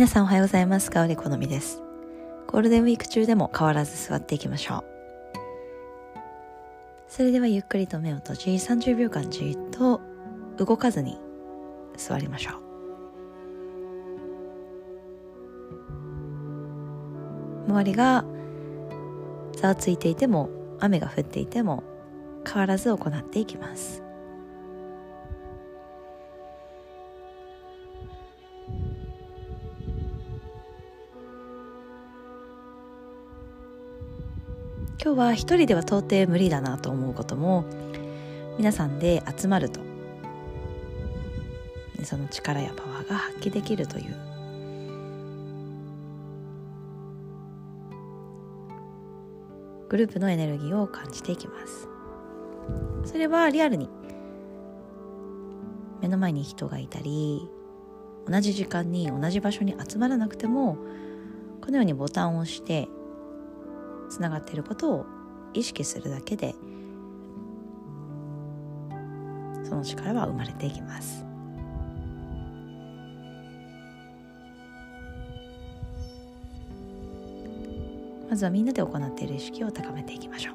皆さんおはようございます。香り好みです。ゴールデンウィーク中でも変わらず座っていきましょう。それではゆっくりと目を閉じ30秒間じっと動かずに座りましょう。周りがざわついていても雨が降っていても変わらず行っていきます。今日は一人では到底無理だなと思うことも皆さんで集まるとその力やパワーが発揮できるという。グループのエネルギーを感じていきます。それはリアルに目の前に人がいたり同じ時間に同じ場所に集まらなくてもこのようにボタンを押してつながっていることを意識するだけでその力は生まれていきます。まずはみんなで行っている意識を高めていきましょう。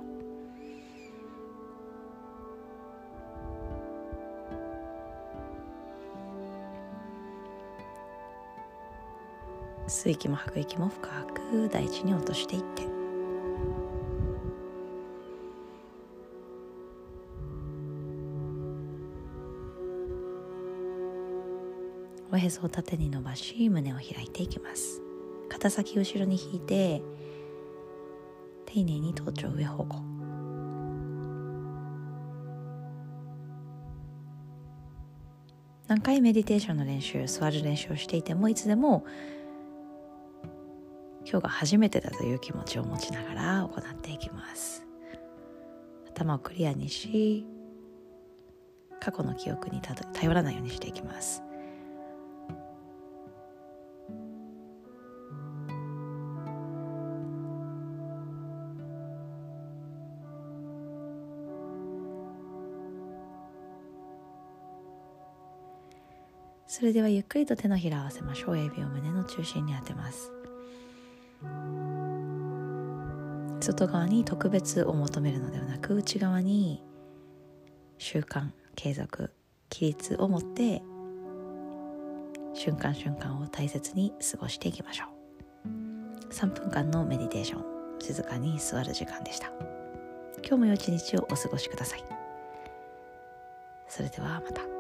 吸う息も吐く息も深く大地に落としていって。おへそを縦に伸ばし胸を開いていきます。肩先後ろに引いて丁寧に頭頂上方向。何回メディテーションの練習座る練習をしていてもいつでも今日が初めてだという気持ちを持ちながら行っていきます。頭をクリアにし過去の記憶に頼らないようにしていきます。それではゆっくりと手のひらを合わせましょう。指を胸の中心に当てます。外側に特別を求めるのではなく内側に習慣継続規律を持って瞬間瞬間を大切に過ごしていきましょう。3分間のメディテーション静かに座る時間でした。今日も良い一日をお過ごしください。それではまた。